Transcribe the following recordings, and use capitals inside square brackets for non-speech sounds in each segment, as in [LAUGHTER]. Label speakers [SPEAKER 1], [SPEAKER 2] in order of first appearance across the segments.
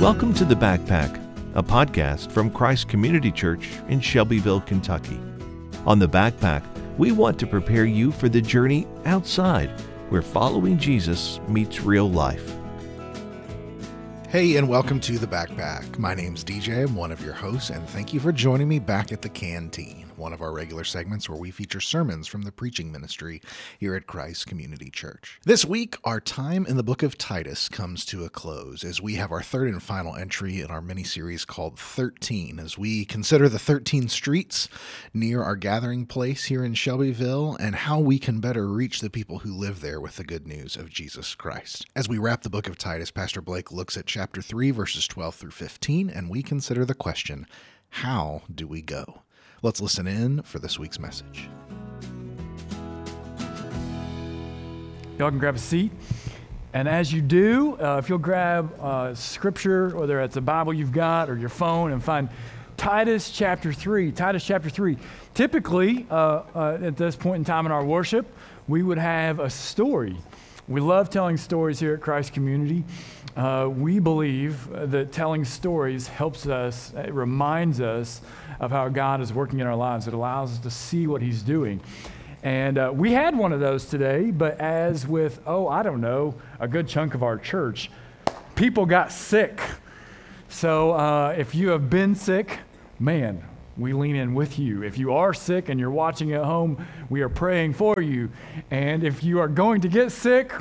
[SPEAKER 1] Welcome to The Backpack, a podcast from Christ Community Church in Shelbyville, Kentucky. On The Backpack, we want to prepare you for the journey outside where following Jesus meets real life.
[SPEAKER 2] Hey, and welcome to The Backpack. My name's DJ. I'm one of your hosts, and thank you for joining me back at the canteen one of our regular segments where we feature sermons from the preaching ministry here at Christ Community Church. This week, our time in the book of Titus comes to a close as we have our third and final entry in our mini series called 13, as we consider the 13 streets near our gathering place here in Shelbyville and how we can better reach the people who live there with the good news of Jesus Christ. As we wrap the book of Titus, Pastor Blake looks at chapter 3, verses 12 through 15, and we consider the question how do we go? Let's listen in for this week's message.
[SPEAKER 3] Y'all can grab a seat. And as you do, uh, if you'll grab uh, scripture, whether it's a Bible you've got or your phone, and find Titus chapter 3. Titus chapter 3. Typically, uh, uh at this point in time in our worship, we would have a story. We love telling stories here at Christ Community. Uh, we believe that telling stories helps us, it reminds us of how God is working in our lives. It allows us to see what He's doing. And uh, we had one of those today, but as with, oh, I don't know, a good chunk of our church, people got sick. So uh, if you have been sick, man, we lean in with you. If you are sick and you're watching at home, we are praying for you. And if you are going to get sick,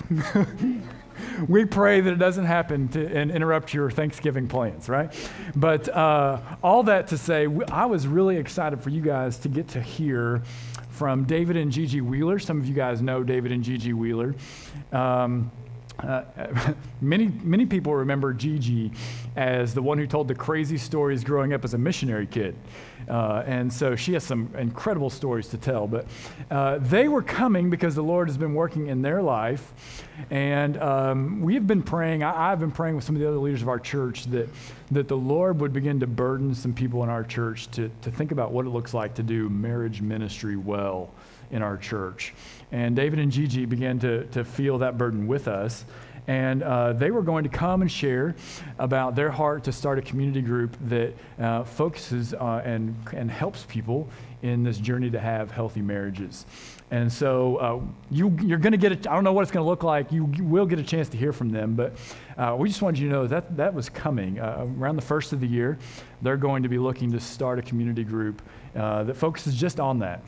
[SPEAKER 3] [LAUGHS] we pray that it doesn't happen to and interrupt your Thanksgiving plans, right? But uh, all that to say, I was really excited for you guys to get to hear from David and Gigi Wheeler. Some of you guys know David and Gigi Wheeler. Um, uh, [LAUGHS] many, many people remember Gigi as the one who told the crazy stories growing up as a missionary kid. Uh, and so she has some incredible stories to tell. But uh, they were coming because the Lord has been working in their life. And um, we've been praying, I, have been praying with some of the other leaders of our church that, that the Lord would begin to burden some people in our church to, to think about what it looks like to do marriage ministry well in our church. And David and Gigi began to, to feel that burden with us. And uh, they were going to come and share about their heart to start a community group that uh, focuses uh, and, and helps people in this journey to have healthy marriages. And so uh, you, you're going to get, it, I don't know what it's going to look like. You, you, will get a chance to hear from them, but uh, we just wanted you to know that that was coming. Uh, around the first of the year, they're going to be looking to start a community group uh, that focuses just on that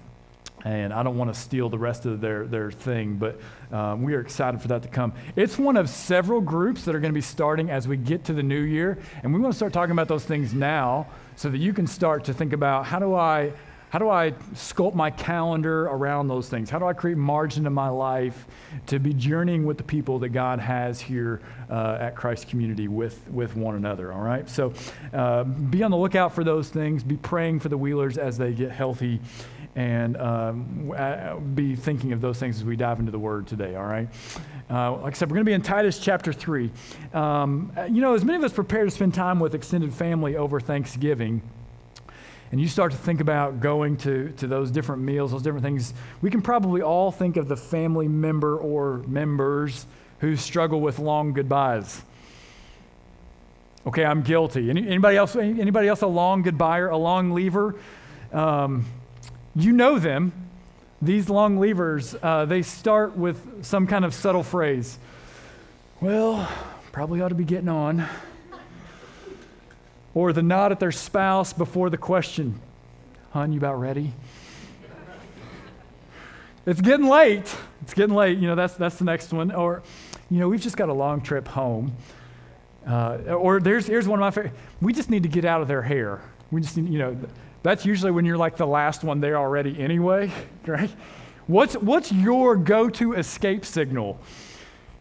[SPEAKER 3] and I don't want to steal the rest of their, their thing, but um, we are excited for that to come. It's one of several groups that are going to be starting as we get to the new year, and we want to start talking about those things now so that you can start to think about how do I how do I sculpt my calendar around those things? How do I create margin in my life to be journeying with the people that God has here uh, at Christ Community with, with one another? All right? So uh, be on the lookout for those things. Be praying for the Wheelers as they get healthy and um, uh, be thinking of those things as we dive into the Word today, all right? Uh, like I said, we're going to be in Titus chapter 3. Um, you know, as many of us prepare to spend time with extended family over Thanksgiving, and you start to think about going to, to those different meals, those different things, we can probably all think of the family member or members who struggle with long goodbyes. Okay, I'm guilty. Any, anybody else? Anybody else a long goodbyer, a long leaver? Um, you know them. These long levers, uh, they start with some kind of subtle phrase. Well, probably ought to be getting on. Or the nod at their spouse before the question, Hun, you about ready? it's getting late. It's getting late. You know, that's, that's the next one. Or, you know, we've just got a long trip home. Uh, or there's, here's one of my favorite. We just need to get out of their hair. We just need, you know, that's usually when you're like the last one there already anyway, [LAUGHS] right? What's, what's your go to escape signal?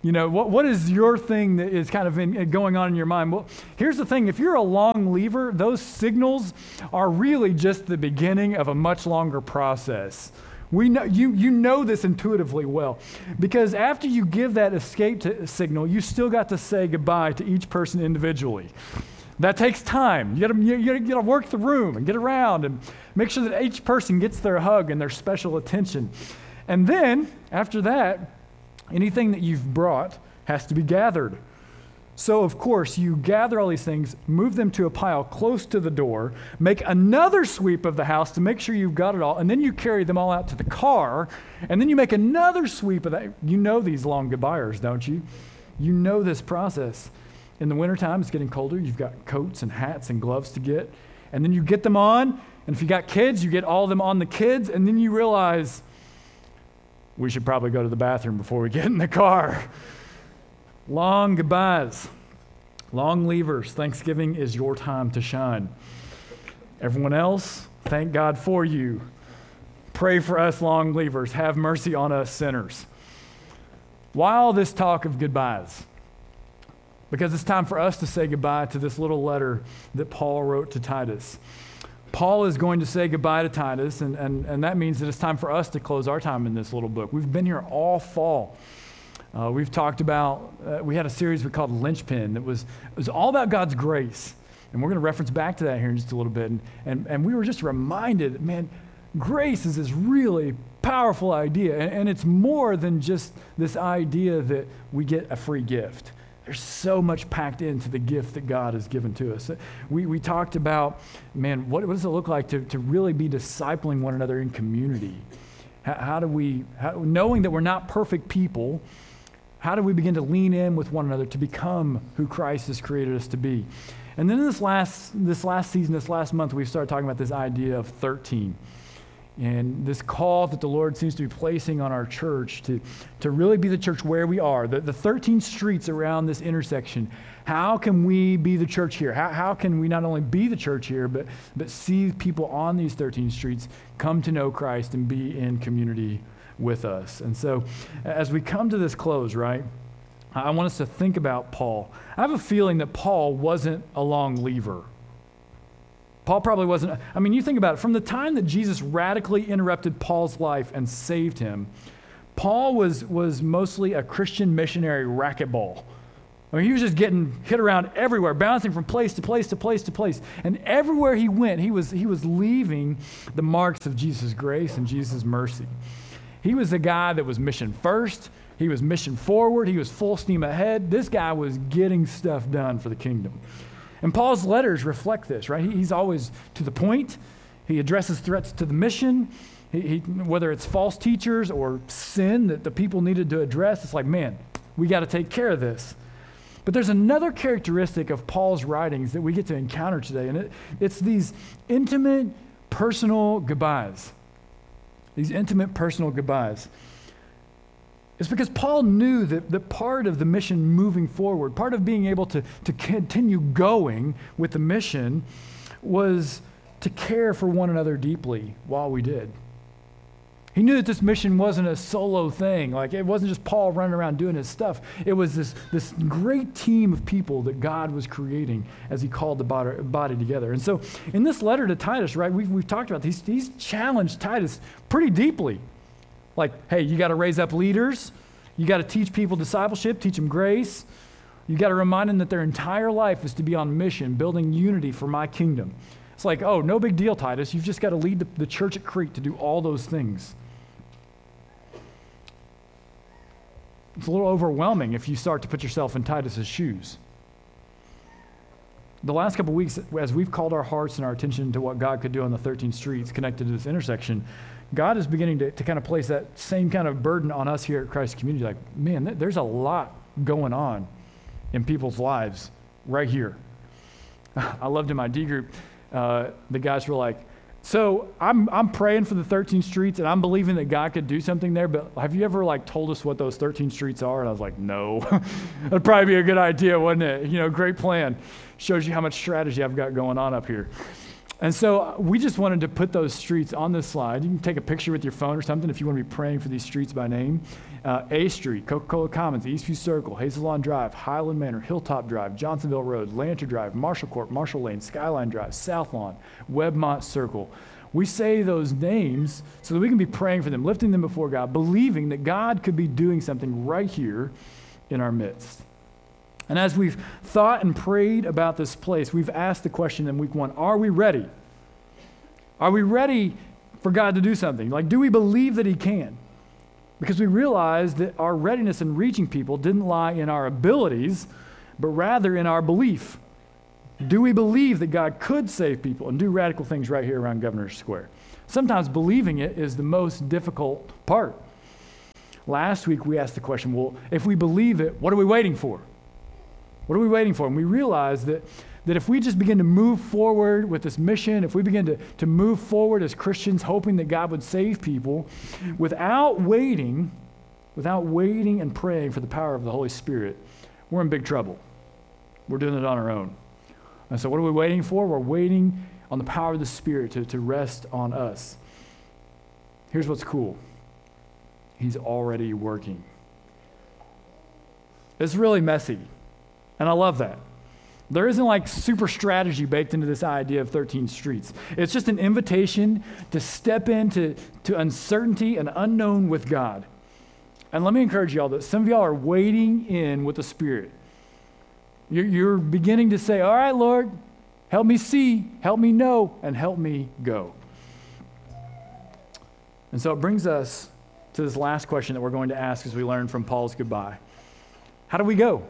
[SPEAKER 3] You know, what, what is your thing that is kind of in, uh, going on in your mind? Well, here's the thing if you're a long leaver, those signals are really just the beginning of a much longer process. We know, you, you know this intuitively well because after you give that escape to, signal, you still got to say goodbye to each person individually. That takes time. You gotta, you, gotta work the room and get around and make sure that each person gets their hug and their special attention. And then, after that, anything that you've brought has to be gathered. So, of course, you gather all these things, move them to a pile close to the door, make another sweep of the house to make sure you've got it all, and then you carry them all out to the car, and then you make another sweep of that. You know these long goodbyers, don't you? You know this process. In the wintertime, it's getting colder. You've got coats and hats and gloves to get. And then you get them on, and if you got kids, you get all of them on the kids, and then you realize we should probably go to the bathroom before we get in the car. Long goodbyes, long leavers. Thanksgiving is your time to shine. Everyone else, thank God for you. Pray for us long leavers. Have mercy on us sinners. Why all this talk of goodbyes? Because it's time for us to say goodbye to this little letter that Paul wrote to Titus. Paul is going to say goodbye to Titus, and, and, and that means that it's time for us to close our time in this little book. We've been here all fall. Uh, we've talked about, uh, we had a series we called Linchpin that was, was all about God's grace. And we're going to reference back to that here in just a little bit. And, and, and we were just reminded, man, grace is this really powerful idea. And, and it's more than just this idea that we get a free gift. There's so much packed into the gift that God has given to us. We, we talked about, man, what, what does it look like to, to really be discipling one another in community? How, how do we, how, knowing that we're not perfect people, how do we begin to lean in with one another to become who Christ has created us to be? And then in this last, this last season, this last month, we started talking about this idea of 13 and this call that the Lord seems to be placing on our church to, to really be the church where we are, the, the 13 streets around this intersection. How can we be the church here? How, how can we not only be the church here, but, but see people on these 13 streets come to know Christ and be in community with us. And so, as we come to this close, right, I want us to think about Paul. I have a feeling that Paul wasn't a long leaver. Paul probably wasn't. I mean, you think about it. From the time that Jesus radically interrupted Paul's life and saved him, Paul was, was mostly a Christian missionary racquetball. I mean, he was just getting hit around everywhere, bouncing from place to place to place to place. And everywhere he went, he was, he was leaving the marks of Jesus' grace and Jesus' mercy. He was the guy that was mission first. He was mission forward. He was full steam ahead. This guy was getting stuff done for the kingdom. And Paul's letters reflect this, right? He's always to the point. He addresses threats to the mission. He, he, whether it's false teachers or sin that the people needed to address, it's like, man, we got to take care of this. But there's another characteristic of Paul's writings that we get to encounter today, and it, it's these intimate, personal goodbyes these intimate personal goodbyes. It's because Paul knew that, that part of the mission moving forward, part of being able to, to continue going with the mission, was to care for one another deeply while we did. He knew that this mission wasn't a solo thing. Like it wasn't just Paul running around doing his stuff. It was this, this great team of people that God was creating as he called the body, together. And so in this letter to Titus, right, we've, we've talked about these, he's challenged Titus pretty deeply. Like, hey, you got to raise up leaders. You got to teach people discipleship, teach them grace. You got to remind them that their entire life is to be on mission, building unity for my kingdom. It's like, oh, no big deal, Titus. You've just got to lead the, the church at Crete to do all those things. It's a little overwhelming if you start to put yourself in Titus's shoes. The last couple weeks, as we've called our hearts and our attention to what God could do on the 13 streets connected to this intersection, God is beginning to, to kind of place that same kind of burden on us here at Christ Community. Like, man, th- there's a lot going on in people's lives right here. [LAUGHS] I loved in my D group, uh, the guys were like, so I'm, I'm praying for the 13 streets and I'm believing that God could do something there, but have you ever like told us what those 13 streets are? And I was like, no. [LAUGHS] That'd probably be a good idea, wouldn't it? You know, great plan. Shows you how much strategy I've got going on up here. And so uh, we just wanted to put those streets on this slide. You can take a picture with your phone or something if you want to be praying for these streets by name. Uh, a Street, Coca Cola Commons, Eastview Circle, Hazelon Drive, Highland Manor, Hilltop Drive, Johnsonville Road, Lantern Drive, Marshall Court, Marshall Lane, Skyline Drive, South Lawn, Webmont Circle. We say those names so that we can be praying for them, lifting them before God, believing that God could be doing something right here in our midst. And as we've thought and prayed about this place, we've asked the question in week one Are we ready? Are we ready for God to do something? Like, do we believe that He can? Because we realize that our readiness in reaching people didn't lie in our abilities, but rather in our belief. Do we believe that God could save people and do radical things right here around Governor's Square? Sometimes believing it is the most difficult part. Last week we asked the question well, if we believe it, what are we waiting for? What are we waiting for? And we realize that, that if we just begin to move forward with this mission, if we begin to, to move forward as Christians, hoping that God would save people, without waiting, without waiting and praying for the power of the Holy Spirit, we're in big trouble. We're doing it on our own. And so, what are we waiting for? We're waiting on the power of the Spirit to, to rest on us. Here's what's cool He's already working. It's really messy, and I love that. There isn't like super strategy baked into this idea of 13 streets. It's just an invitation to step into to uncertainty and unknown with God. And let me encourage y'all that some of y'all are waiting in with the Spirit. You're, you're beginning to say, All right, Lord, help me see, help me know, and help me go. And so it brings us to this last question that we're going to ask as we learn from Paul's goodbye How do we go?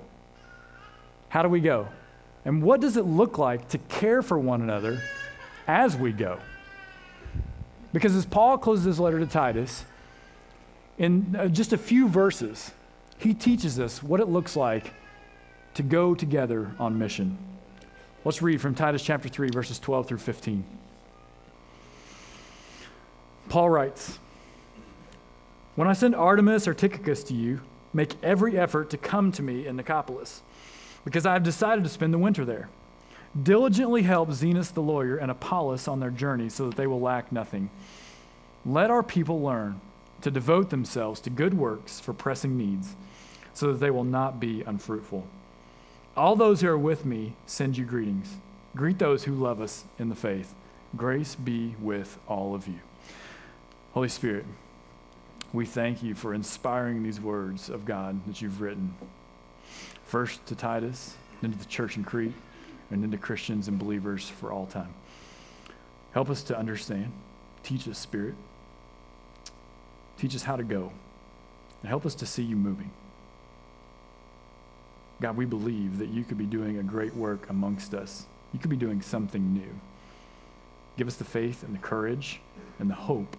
[SPEAKER 3] How do we go? And what does it look like to care for one another as we go? Because as Paul closes his letter to Titus, in uh, just a few verses, he teaches us what it looks like to go together on mission. Let's read from Titus chapter 3, verses 12 through 15. Paul writes When I send Artemas or Tychicus to you, make every effort to come to me in Nicopolis, because I have decided to spend the winter there. Diligently help Zenas the lawyer and Apollos on their journey so that they will lack nothing. Let our people learn to devote themselves to good works for pressing needs, so that they will not be unfruitful. All those who are with me send you greetings. Greet those who love us in the faith. Grace be with all of you. Holy Spirit, we thank you for inspiring these words of God that you've written. First to Titus, then to the church in Crete, and then to Christians and believers for all time. Help us to understand. Teach us, Spirit. Teach us how to go. And help us to see you moving. God, we believe that you could be doing a great work amongst us. You could be doing something new. Give us the faith and the courage and the hope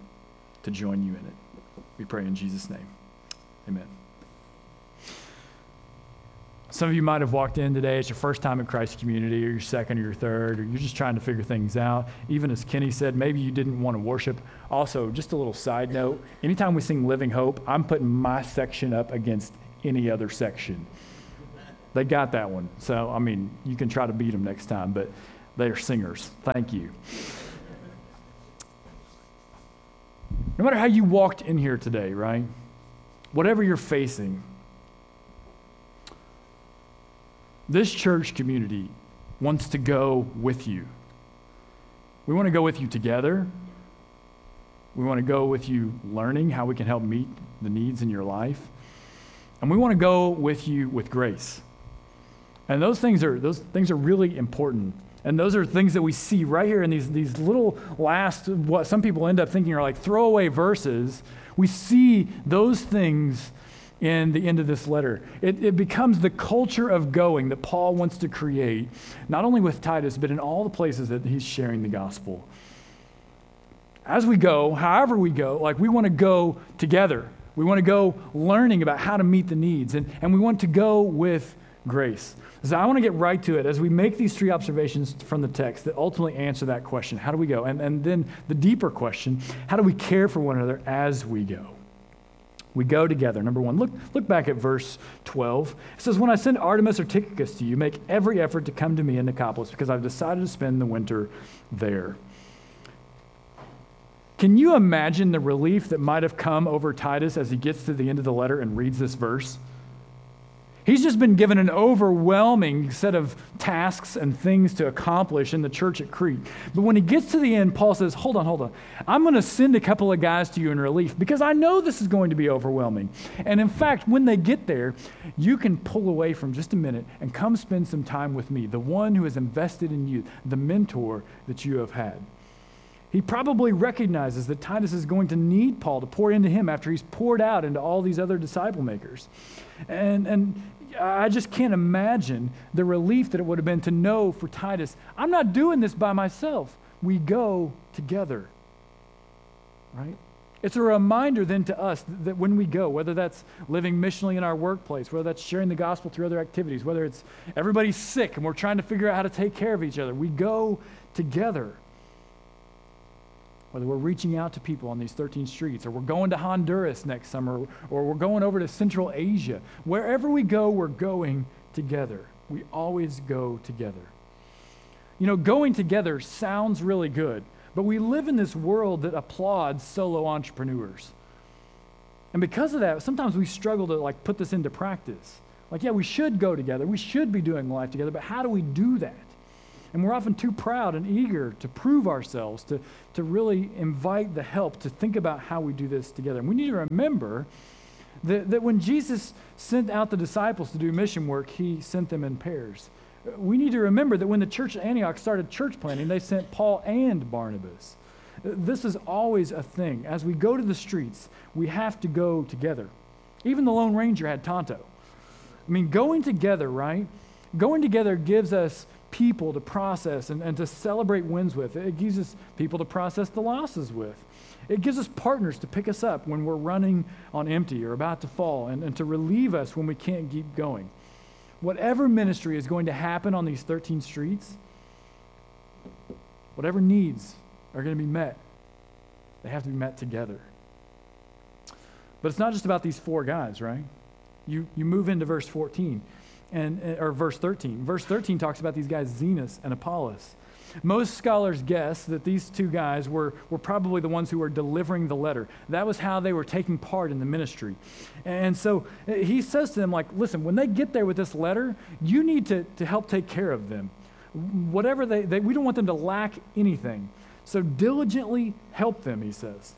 [SPEAKER 3] to join you in it. We pray in Jesus' name. Amen. Some of you might have walked in today. It's your first time in Christ community, or your second, or your third, or you're just trying to figure things out. Even as Kenny said, maybe you didn't want to worship. Also, just a little side note anytime we sing Living Hope, I'm putting my section up against any other section. They got that one. So, I mean, you can try to beat them next time, but they are singers. Thank you. No matter how you walked in here today, right? Whatever you're facing, this church community wants to go with you. We want to go with you together. We want to go with you learning how we can help meet the needs in your life. And we want to go with you with grace. And those things are those things are really important. And those are things that we see right here in these, these little last, what some people end up thinking are like throwaway verses. We see those things in the end of this letter. It, it becomes the culture of going that Paul wants to create, not only with Titus, but in all the places that he's sharing the gospel. As we go, however we go, like we want to go together. We want to go learning about how to meet the needs, and, and we want to go with grace. So I want to get right to it as we make these three observations from the text that ultimately answer that question how do we go? And, and then the deeper question how do we care for one another as we go? We go together. Number one, look, look back at verse 12. It says, When I send Artemas or Tychicus to you, make every effort to come to me in Nicopolis because I've decided to spend the winter there. Can you imagine the relief that might have come over Titus as he gets to the end of the letter and reads this verse? He's just been given an overwhelming set of tasks and things to accomplish in the church at Crete. But when he gets to the end, Paul says, Hold on, hold on. I'm going to send a couple of guys to you in relief because I know this is going to be overwhelming. And in fact, when they get there, you can pull away from just a minute and come spend some time with me, the one who has invested in you, the mentor that you have had. He probably recognizes that Titus is going to need Paul to pour into him after he's poured out into all these other disciple makers. And, and I just can't imagine the relief that it would have been to know for Titus, I'm not doing this by myself. We go together. Right? It's a reminder then to us that when we go, whether that's living missionally in our workplace, whether that's sharing the gospel through other activities, whether it's everybody's sick and we're trying to figure out how to take care of each other, we go together. Whether we're reaching out to people on these 13 streets, or we're going to Honduras next summer, or we're going over to Central Asia, wherever we go, we're going together. We always go together. You know, going together sounds really good. But we live in this world that applauds solo entrepreneurs. And because of that, sometimes we struggle to like put this into practice. Like, yeah, we should go together. We should be doing life together, but how do we do that? And we're often too proud and eager to prove ourselves, to, to really invite the help, to think about how we do this together. And we need to remember that, that when Jesus sent out the disciples to do mission work, he sent them in pairs we need to remember that when the church at Antioch started church planting, they sent Paul and Barnabas. This is always a thing. As we go to the streets, we have to go together. Even the Lone Ranger had Tonto. I mean, going together, right? Going together gives us people to process and, and to celebrate wins with. It gives us people to process the losses with. It gives us partners to pick us up when we're running on empty or about to fall and, and to relieve us when we can't keep going whatever ministry is going to happen on these 13 streets, whatever needs are going to be met, they have to be met together. But it's not just about these four guys, right? You, you move into verse 14 and or verse 13. Verse 13 talks about these guys Zenas and Apollos. Most scholars guess that these two guys were, were probably the ones who were delivering the letter. That was how they were taking part in the ministry. And so uh, he says to them, like, listen, when they get there with this letter, you need to, to help take care of them. Whatever they, they, we don't want them to lack anything. So diligently help them, he says.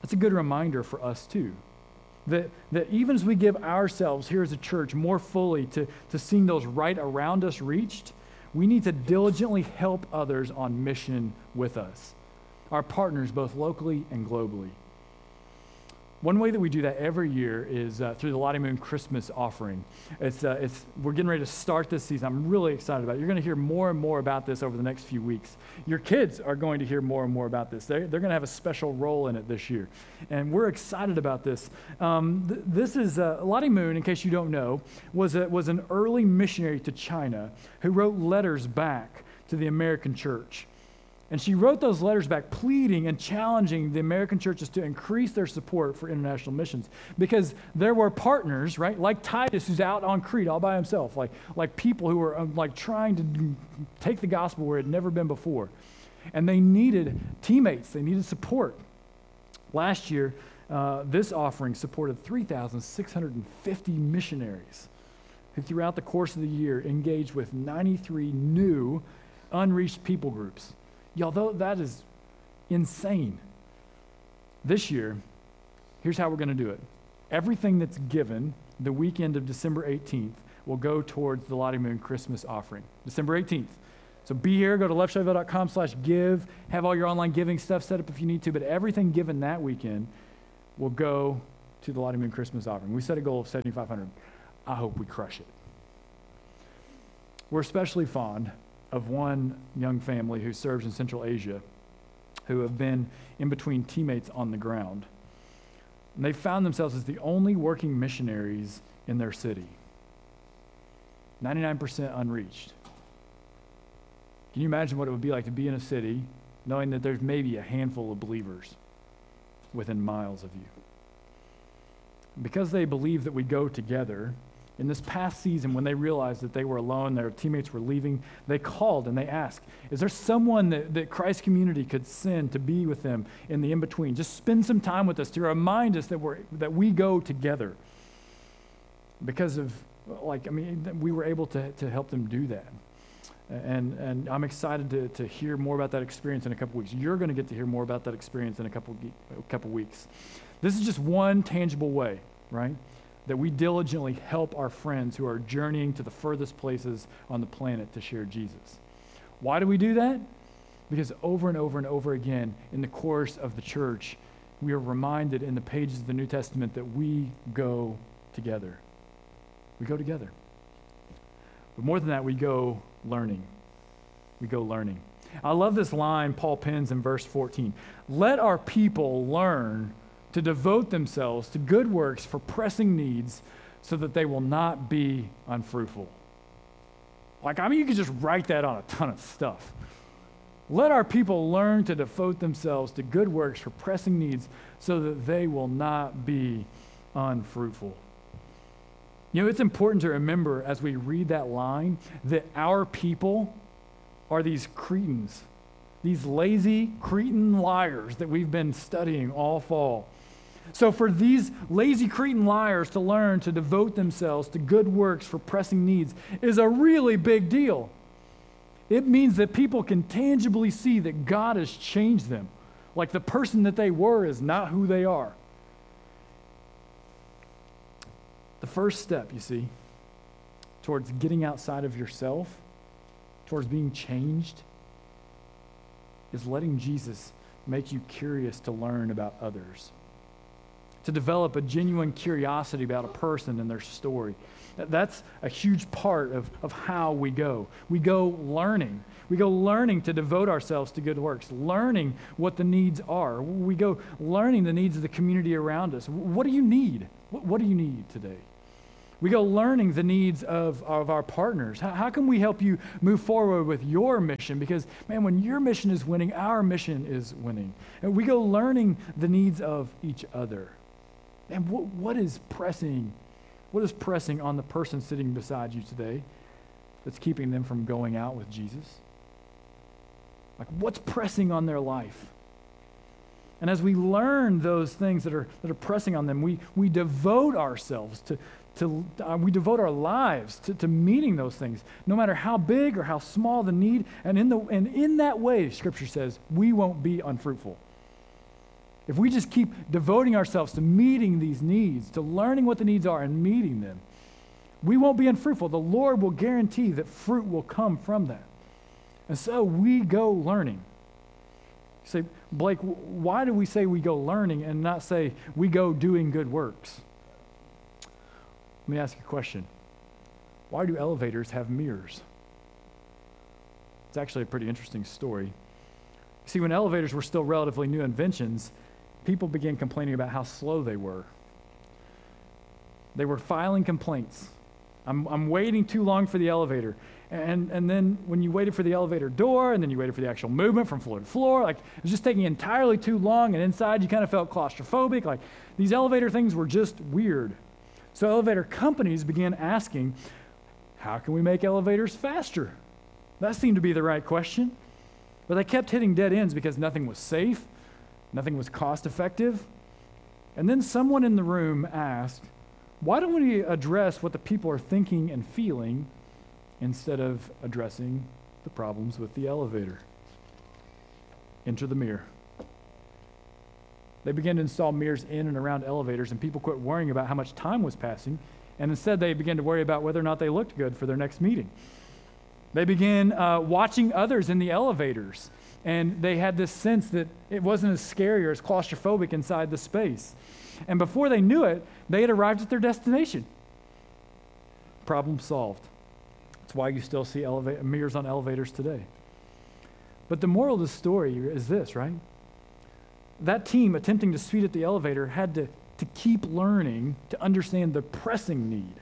[SPEAKER 3] That's a good reminder for us, too. That, that even as we give ourselves here as a church more fully to, to seeing those right around us reached, we need to diligently help others on mission with us, our partners both locally and globally. One way that we do that every year is uh, through the Lottie Moon Christmas offering. It's, uh, it's, we're getting ready to start this season. I'm really excited about it. You're going to hear more and more about this over the next few weeks. Your kids are going to hear more and more about this. They're, they're going to have a special role in it this year. And we're excited about this. Um, th- this is uh, Lottie Moon, in case you don't know, was, a, was an early missionary to China who wrote letters back to the American church. And she wrote those letters back pleading and challenging the American churches to increase their support for international missions because there were partners, right, like Titus who's out on Crete all by himself, like, like people who were um, like trying to take the gospel where it had never been before. And they needed teammates, they needed support. Last year, uh, this offering supported 3,650 missionaries who throughout the course of the year engaged with 93 new unreached people groups Y'all, though, that is insane. This year, here's how we're going to do it everything that's given the weekend of December 18th will go towards the Lottie Moon Christmas offering. December 18th. So be here, go to leftshelbyville.com slash give, have all your online giving stuff set up if you need to, but everything given that weekend will go to the Lottie Moon Christmas offering. We set a goal of 7,500. I hope we crush it. We're especially fond of one young family who serves in Central Asia who have been in between teammates on the ground. And they found themselves as the only working missionaries in their city. 99% unreached. Can you imagine what it would be like to be in a city knowing that there's maybe a handful of believers within miles of you? Because they believe that we go together, in this past season, when they realized that they were alone, their teammates were leaving, they called and they asked, Is there someone that, that Christ community could send to be with them in the in between? Just spend some time with us to remind us that, we're, that we go together. Because of, like, I mean, we were able to, to help them do that. And, and I'm excited to, to hear more about that experience in a couple weeks. You're going to get to hear more about that experience in a couple, a couple weeks. This is just one tangible way, right? That we diligently help our friends who are journeying to the furthest places on the planet to share Jesus. Why do we do that? Because over and over and over again in the course of the church, we are reminded in the pages of the New Testament that we go together. We go together. But more than that, we go learning. We go learning. I love this line Paul pens in verse 14. Let our people learn to devote themselves to good works for pressing needs so that they will not be unfruitful. Like, I mean, you could just write that on a ton of stuff. Let our people learn to devote themselves to good works for pressing needs so that they will not be unfruitful. You know, it's important to remember as we read that line that our people are these Cretans, these lazy Cretan liars that we've been studying all fall. So, for these lazy Cretan liars to learn to devote themselves to good works for pressing needs is a really big deal. It means that people can tangibly see that God has changed them. Like the person that they were is not who they are. The first step, you see, towards getting outside of yourself, towards being changed, is letting Jesus make you curious to learn about others, to develop a genuine curiosity about a person and their story. That's a huge part of, of how we go. We go learning. We go learning to devote ourselves to good works, learning what the needs are. We go learning the needs of the community around us. What do you need? What, what do you need today? We go learning the needs of, of our partners. How, how, can we help you move forward with your mission? Because, man, when your mission is winning, our mission is winning. And we go learning the needs of each other. And what, what is pressing? What is pressing on the person sitting beside you today that's keeping them from going out with Jesus? Like, what's pressing on their life? And as we learn those things that are, that are pressing on them, we, we devote ourselves to, to, uh, we devote our lives to, to meeting those things, no matter how big or how small the need. And in, the, and in that way, Scripture says, we won't be unfruitful. If we just keep devoting ourselves to meeting these needs, to learning what the needs are and meeting them, we won't be unfruitful. The Lord will guarantee that fruit will come from that. And so we go learning. You say, Blake, why do we say we go learning and not say we go doing good works? Let me ask you a question. Why do elevators have mirrors? It's actually a pretty interesting story. See, when elevators were still relatively new inventions, people began complaining about how slow they were. They were filing complaints. I'm, I'm waiting too long for the elevator. And, and then when you waited for the elevator door, and then you waited for the actual movement from floor to floor, like it was just taking entirely too long. And inside, you kind of felt claustrophobic. Like these elevator things were just weird. So elevator companies began asking, how can we make elevators faster? That seemed to be the right question. But they kept hitting dead ends because nothing was safe, nothing was cost effective. And then someone in the room asked, why don't we address what the people are thinking and feeling instead of addressing the problems with the elevator? Enter the mirror. They began to install mirrors in and around elevators, and people quit worrying about how much time was passing, and instead they began to worry about whether or not they looked good for their next meeting. They began uh, watching others in the elevators, and they had this sense that it wasn't as scary or as claustrophobic inside the space. And before they knew it, they had arrived at their destination. Problem solved. That's why you still see eleva- mirrors on elevators today. But the moral of the story is this, right? that team attempting to speed up the elevator had to, to keep learning to understand the pressing need,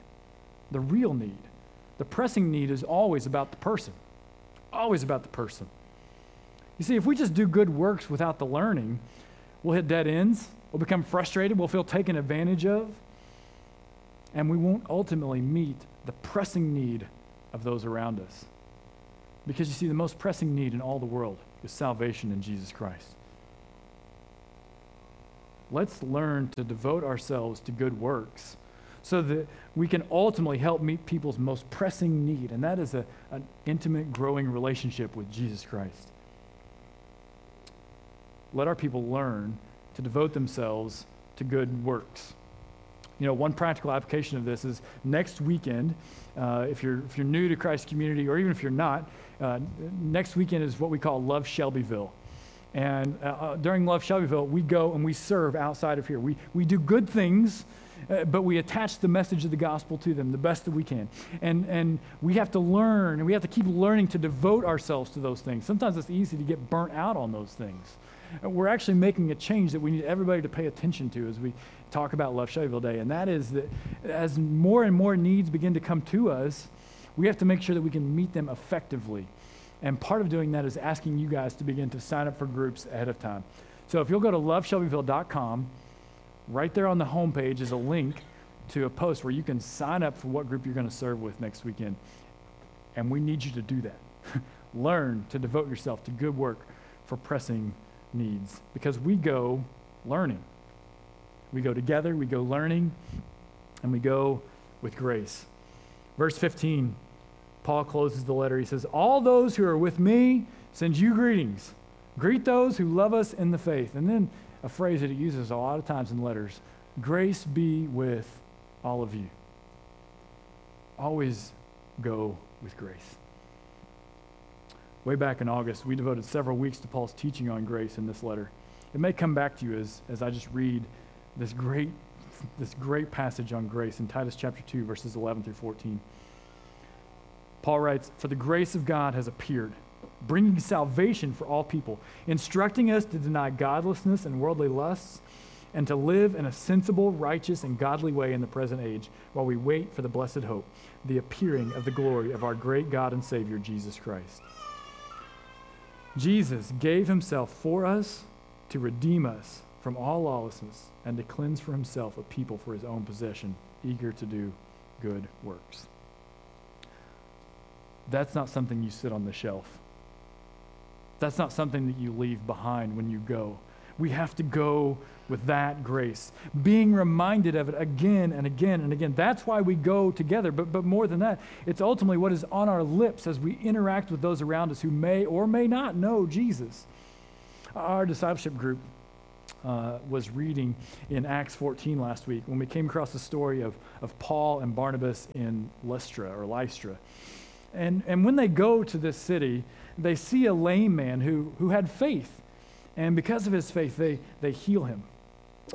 [SPEAKER 3] the real need. The pressing need is always about the person, always about the person. You see, if we just do good works without the learning, we'll hit dead ends, we'll become frustrated, we'll feel taken advantage of, and we won't ultimately meet the pressing need of those around us. Because you see, the most pressing need in all the world is salvation in Jesus Christ. Let's learn to devote ourselves to good works so that we can ultimately help meet people's most pressing need, and that is a, an intimate, growing relationship with Jesus Christ. Let our people learn to devote themselves to good works. You know, one practical application of this is next weekend, uh, if, you're, if you're new to Christ community, or even if you're not, uh, next weekend is what we call Love Shelbyville. And uh, uh, during Love Shelbyville, we go and we serve outside of here. We, we do good things uh, but we attach the message of the gospel to them the best that we can. And, and we have to learn, and we have to keep learning to devote ourselves to those things. Sometimes it's easy to get burnt out on those things. We're actually making a change that we need everybody to pay attention to as we talk about Love Shelbyville Day, and that is that as more and more needs begin to come to us, we have to make sure that we can meet them effectively. And part of doing that is asking you guys to begin to sign up for groups ahead of time. So if you'll go to loveshelbyville.com, right there on the homepage is a link to a post where you can sign up for what group you're going to serve with next weekend. And we need you to do that. [LAUGHS] Learn to devote yourself to good work for pressing needs because we go learning. We go together, we go learning, and we go with grace. Verse 15, Paul closes the letter. He says, All those who are with me send you greetings. Greet those who love us in the faith. And then a phrase that he uses a lot of times in letters grace be with all of you. Always go with grace. Way back in August, we devoted several weeks to Paul's teaching on grace in this letter. It may come back to you as, as I just read this great, this great passage on grace in Titus chapter 2, verses 11 through 14. Paul writes, For the grace of God has appeared, bringing salvation for all people, instructing us to deny godlessness and worldly lusts, and to live in a sensible, righteous, and godly way in the present age, while we wait for the blessed hope, the appearing of the glory of our great God and Savior, Jesus Christ. Jesus gave himself for us to redeem us from all lawlessness and to cleanse for himself a people for his own possession, eager to do good works. That's not something you sit on the shelf. That's not something that you leave behind when you go. We have to go with that grace, being reminded of it again and again and again. That's why we go together. But, but more than that, it's ultimately what is on our lips as we interact with those around us who may or may not know Jesus. Our discipleship group uh, was reading in Acts 14 last week when we came across the story of, of Paul and Barnabas in Lystra or Lystra. And, and when they go to this city, they see a lame man who, who had faith. And because of his faith, they, they heal him.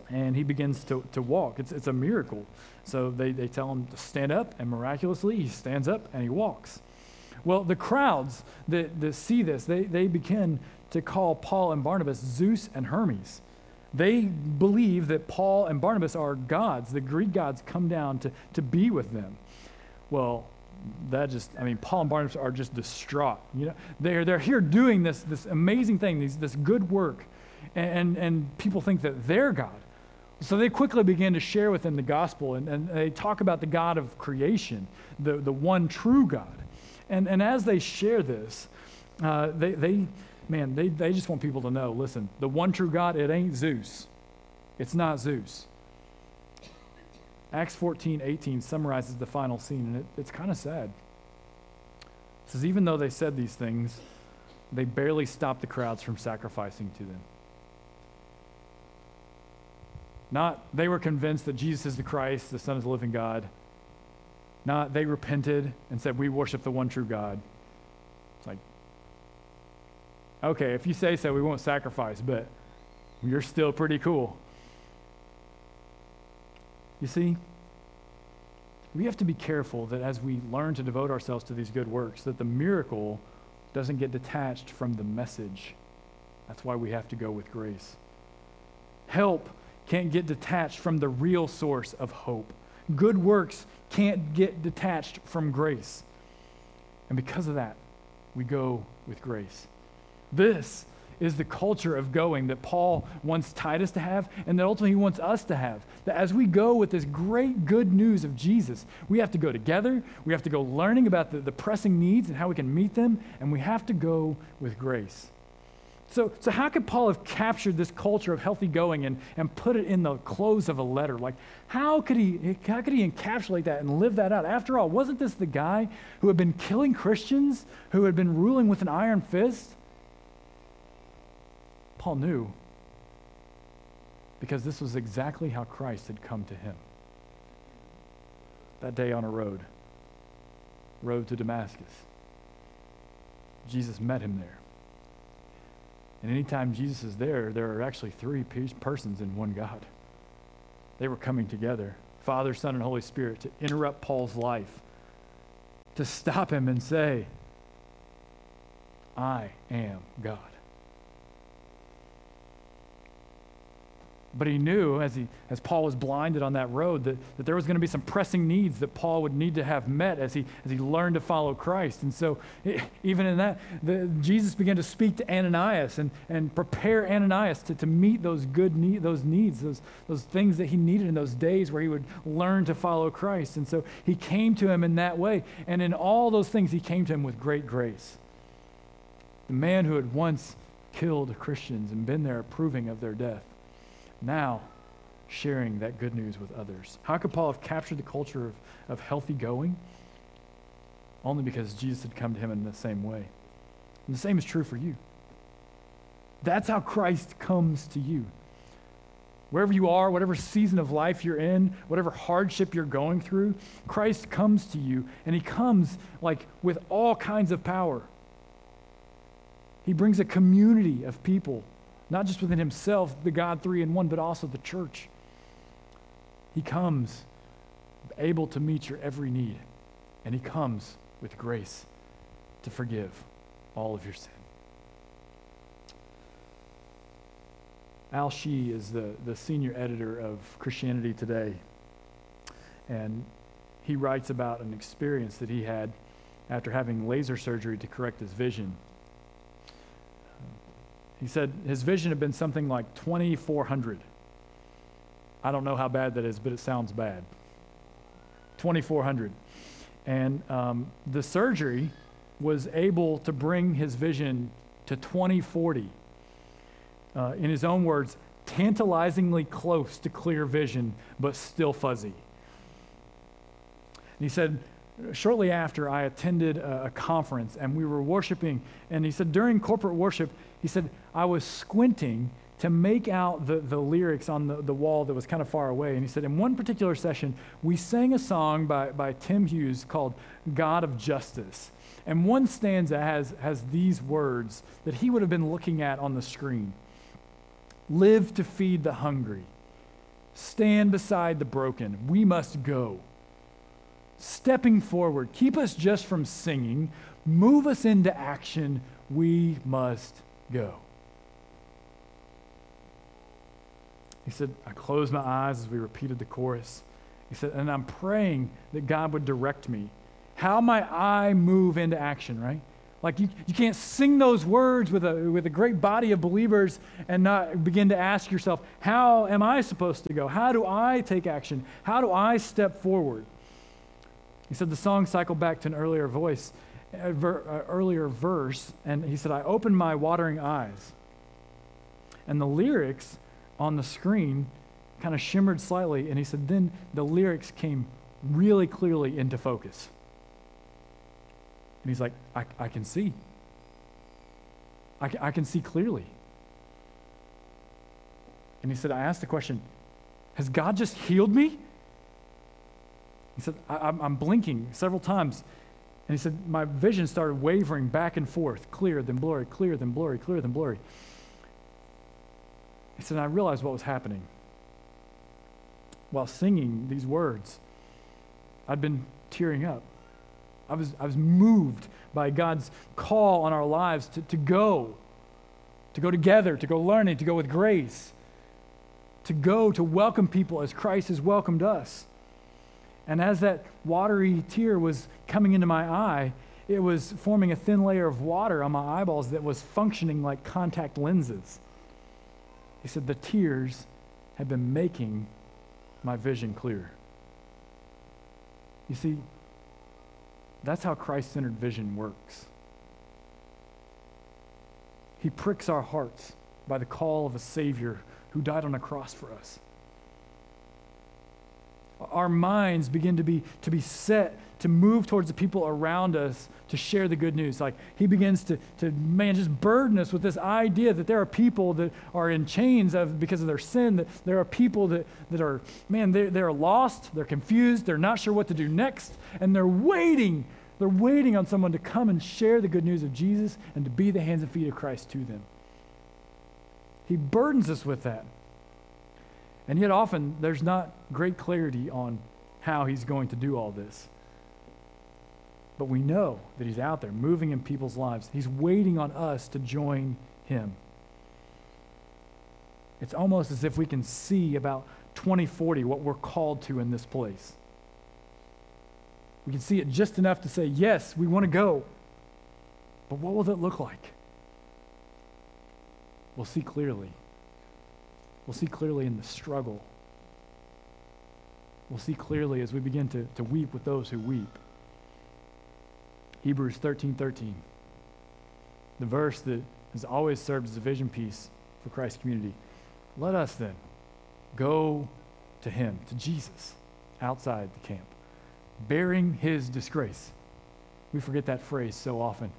[SPEAKER 3] And he begins to, to walk. It's, it's a miracle. So they, they tell him to stand up, and miraculously, he stands up and he walks. Well, the crowds that, that see this, they, they begin to call Paul and Barnabas Zeus and Hermes. They believe that Paul and Barnabas are gods. The Greek gods come down to, to be with them. Well, that just, I mean, Paul and Barnabas are just distraught. You know, they're, they're here doing this, this amazing thing, these, this good work, and, and people think that they're God. So they quickly begin to share with them the gospel, and, and they talk about the God of creation, the, the one true God. And, and as they share this, uh, they, they, man, they, they just want people to know listen, the one true God, it ain't Zeus. It's not Zeus. Acts 14, 18 summarizes the final scene, and it, it's kind of sad. It says, even though they said these things, they barely stopped the crowds from sacrificing to them. Not they were convinced that Jesus is the Christ, the Son of the living God. Not they repented and said, We worship the one true God. It's like, okay, if you say so, we won't sacrifice, but you're still pretty cool. You see, we have to be careful that as we learn to devote ourselves to these good works, that the miracle doesn't get detached from the message. That's why we have to go with grace. Help can't get detached from the real source of hope. Good works can't get detached from grace. And because of that, we go with grace. This is the culture of going that Paul wants Titus to have and that ultimately he wants us to have. That as we go with this great good news of Jesus, we have to go together, we have to go learning about the, the pressing needs and how we can meet them, and we have to go with grace. So, so how could Paul have captured this culture of healthy going and, and put it in the close of a letter? Like, how could, he, how could he encapsulate that and live that out? After all, wasn't this the guy who had been killing Christians, who had been ruling with an iron fist? Paul knew because this was exactly how Christ had come to him. That day on a road, road to Damascus, Jesus met him there. And anytime Jesus is there, there are actually three persons in one God. They were coming together Father, Son, and Holy Spirit to interrupt Paul's life, to stop him and say, I am God. But he knew, as, he, as Paul was blinded on that road, that, that there was going to be some pressing needs that Paul would need to have met as he, as he learned to follow Christ. And so, even in that, the, Jesus began to speak to Ananias and, and prepare Ananias to, to meet those good need, those needs, those, those things that he needed in those days where he would learn to follow Christ. And so, he came to him in that way. And in all those things, he came to him with great grace. The man who had once killed Christians and been there approving of their death now sharing that good news with others. How could Paul have captured the culture of, of healthy going? Only because Jesus had come to him in the same way. And the same is true for you. That's how Christ comes to you. Wherever you are, whatever season of life you're in, whatever hardship you're going through, Christ comes to you, and he comes like with all kinds of power. He brings a community of people not just within himself, the God three in one, but also the church. He comes able to meet your every need, and he comes with grace to forgive all of your sin. Al Hsu is the, the senior editor of Christianity Today, and he writes about an experience that he had after having laser surgery to correct his vision. He said his vision had been something like 2,400. I don't know how bad that is, but it sounds bad. 2,400. And um, the surgery was able to bring his vision to 2040. Uh, in his own words, tantalizingly close to clear vision, but still fuzzy. And he said, shortly after, I attended a, a conference and we were worshiping. And he said, during corporate worship, he said, I was squinting to make out the, the lyrics on the, the wall that was kind of far away. And he said, in one particular session, we sang a song by, by Tim Hughes called God of Justice. And one stanza has, has these words that he would have been looking at on the screen Live to feed the hungry, stand beside the broken. We must go. Stepping forward, keep us just from singing, move us into action. We must go. He said, I closed my eyes as we repeated the chorus. He said, and I'm praying that God would direct me. How might I move into action, right? Like you, you can't sing those words with a, with a great body of believers and not begin to ask yourself, how am I supposed to go? How do I take action? How do I step forward? He said the song cycled back to an earlier voice earlier verse, and he said, I opened my watering eyes. And the lyrics on the screen kind of shimmered slightly, and he said, then the lyrics came really clearly into focus. And he's like, I, I can see. I, I can see clearly. And he said, I asked the question, Has God just healed me? He said, I, am blinking several times. And he said, My vision started wavering back and forth, clear, then blurry, clear, then blurry, clear, then blurry. He said, I realized what was happening. While singing these words, I'd been tearing up. I was, I was moved by God's call on our lives to, to go, to go together, to go learning, to go with grace, to go to welcome people as Christ has welcomed us. And as that watery tear was coming into my eye, it was forming a thin layer of water on my eyeballs that was functioning like contact lenses. He said, The tears had been making my vision clear. You see, that's how Christ centered vision works. He pricks our hearts by the call of a Savior who died on a cross for us our minds begin to be, to be set to move towards the people around us to share the good news. Like he begins to, to man, just burden us with this idea that there are people that are in chains of, because of their sin, that there are people that, that are, man, they're, they're lost, they're confused, they're not sure what to do next, and they're waiting. They're waiting on someone to come and share the good news of Jesus and to be the hands and feet of Christ to them. He burdens us with that. And yet, often, there's not great clarity on how he's going to do all this. But we know that he's out there moving in people's lives. He's waiting on us to join him. It's almost as if we can see about 2040 what we're called to in this place. We can see it just enough to say, yes, we want to go. But what will that look like? We'll see clearly. We'll see clearly in the struggle. We'll see clearly as we begin to, to weep with those who weep. Hebrews 13 13. The verse that has always served as a vision piece for Christ's community. Let us then go to him, to Jesus, outside the camp, bearing his disgrace. We forget that phrase so often.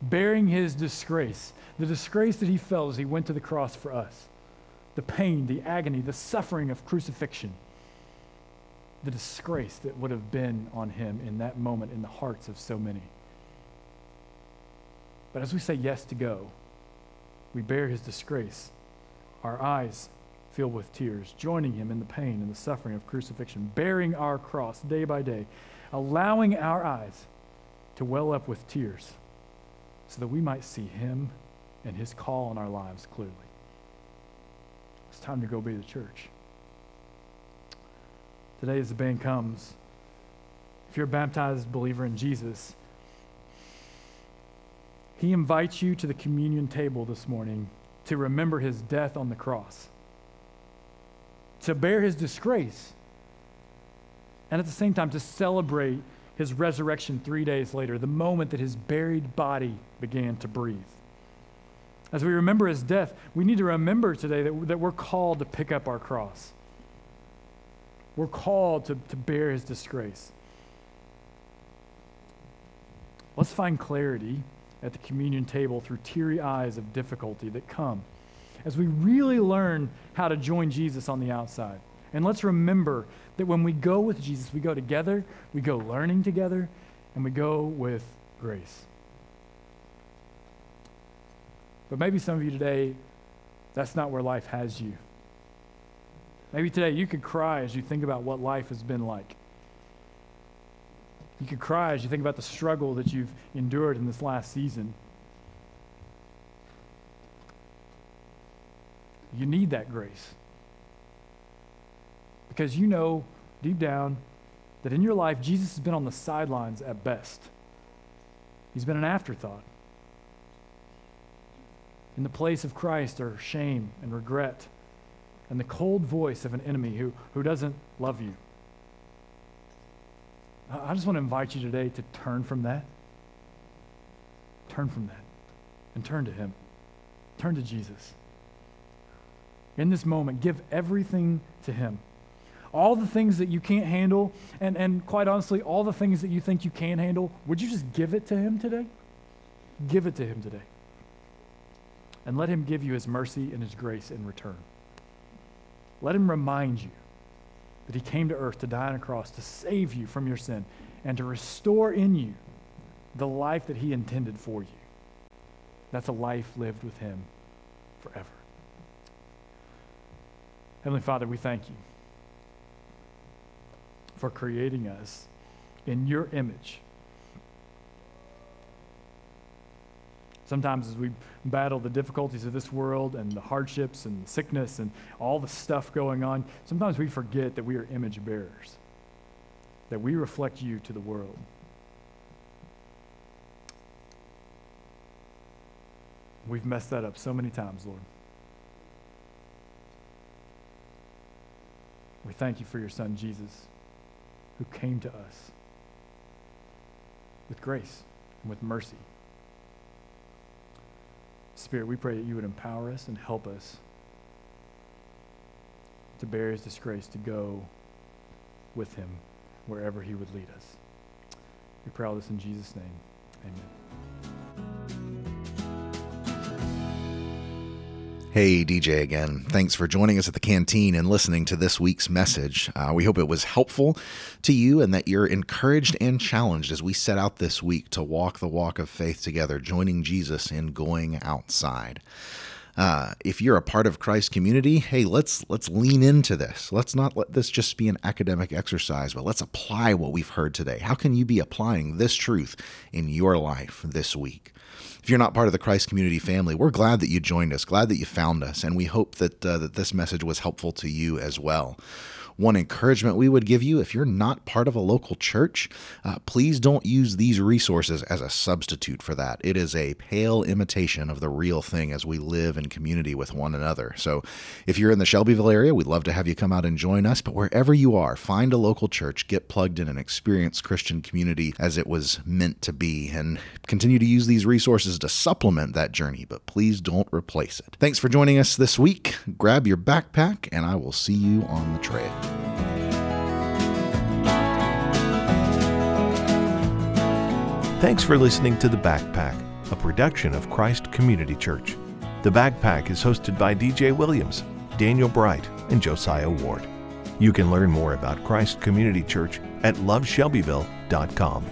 [SPEAKER 3] Bearing his disgrace, the disgrace that he felt as he went to the cross for us, the pain, the agony, the suffering of crucifixion, the disgrace that would have been on him in that moment in the hearts of so many. But as we say yes to go, we bear his disgrace, our eyes filled with tears, joining him in the pain and the suffering of crucifixion, bearing our cross day by day, allowing our eyes to well up with tears so that we might see him and his call on our lives clearly. It's time to go be the church. Today, as the band comes, if you're a baptized believer in Jesus, he invites you to the communion table this morning to remember his death on the cross to bear his disgrace, and at the same time to celebrate his resurrection three days later, the moment that his buried body began to breathe. As we remember his death, we need to remember today that, that we're called to pick up our cross. We're called to, to bear his disgrace. Let's find clarity at the communion table through teary eyes of difficulty that come as we really learn how to join Jesus on the outside. And let's remember that when we go with Jesus, we go together, we go learning together, and we go with grace. But maybe some of you today, that's not where life has you. Maybe today you could cry as you think about what life has been like. You could cry as you think about the struggle that you've endured in this last season. You need that grace. Because you know deep down that in your life, Jesus has been on the sidelines at best. He's been an afterthought. In the place of Christ are shame and regret and the cold voice of an enemy who, who doesn't love you. I just want to invite you today to turn from that. Turn from that and turn to Him. Turn to Jesus in this moment, give everything to Him. All the things that you can't handle, and, and quite honestly, all the things that you think you can handle, would you just give it to Him today? Give it to Him today. And let Him give you His mercy and His grace in return. Let Him remind you that He came to earth to die on a cross to save you from your sin and to restore in you the life that He intended for you. That's a life lived with Him forever. Heavenly Father, we thank you for creating us in your image. Sometimes, as we battle the difficulties of this world and the hardships and sickness and all the stuff going on, sometimes we forget that we are image bearers, that we reflect you to the world. We've messed that up so many times, Lord. We thank you for your son, Jesus, who came to us with grace and with mercy. Spirit, we pray that you would empower us and help us to bear his disgrace, to go with him wherever he would lead us. We pray all this in Jesus' name. Amen.
[SPEAKER 2] Hey, DJ again. Thanks for joining us at the canteen and listening to this week's message. Uh, we hope it was helpful to you and that you're encouraged and challenged as we set out this week to walk the walk of faith together, joining Jesus in going outside. Uh, if you're a part of Christ community, hey, let's let's lean into this. Let's not let this just be an academic exercise, but let's apply what we've heard today. How can you be applying this truth in your life this week? If you're not part of the Christ community family, we're glad that you joined us, glad that you found us, and we hope that uh, that this message was helpful to you as well. One encouragement we would give you if you're not part of a local church, uh, please don't use these resources as a substitute for that. It is a pale imitation of the real thing as we live in community with one another. So if you're in the Shelbyville area, we'd love to have you come out and join us. But wherever you are, find a local church, get plugged in, and experience Christian community as it was meant to be, and continue to use these resources to supplement that journey, but please don't replace it. Thanks for joining us this week. Grab your backpack, and I will see you on the trail.
[SPEAKER 1] Thanks for listening to The Backpack, a production of Christ Community Church. The Backpack is hosted by DJ Williams, Daniel Bright, and Josiah Ward. You can learn more about Christ Community Church at loveshelbyville.com.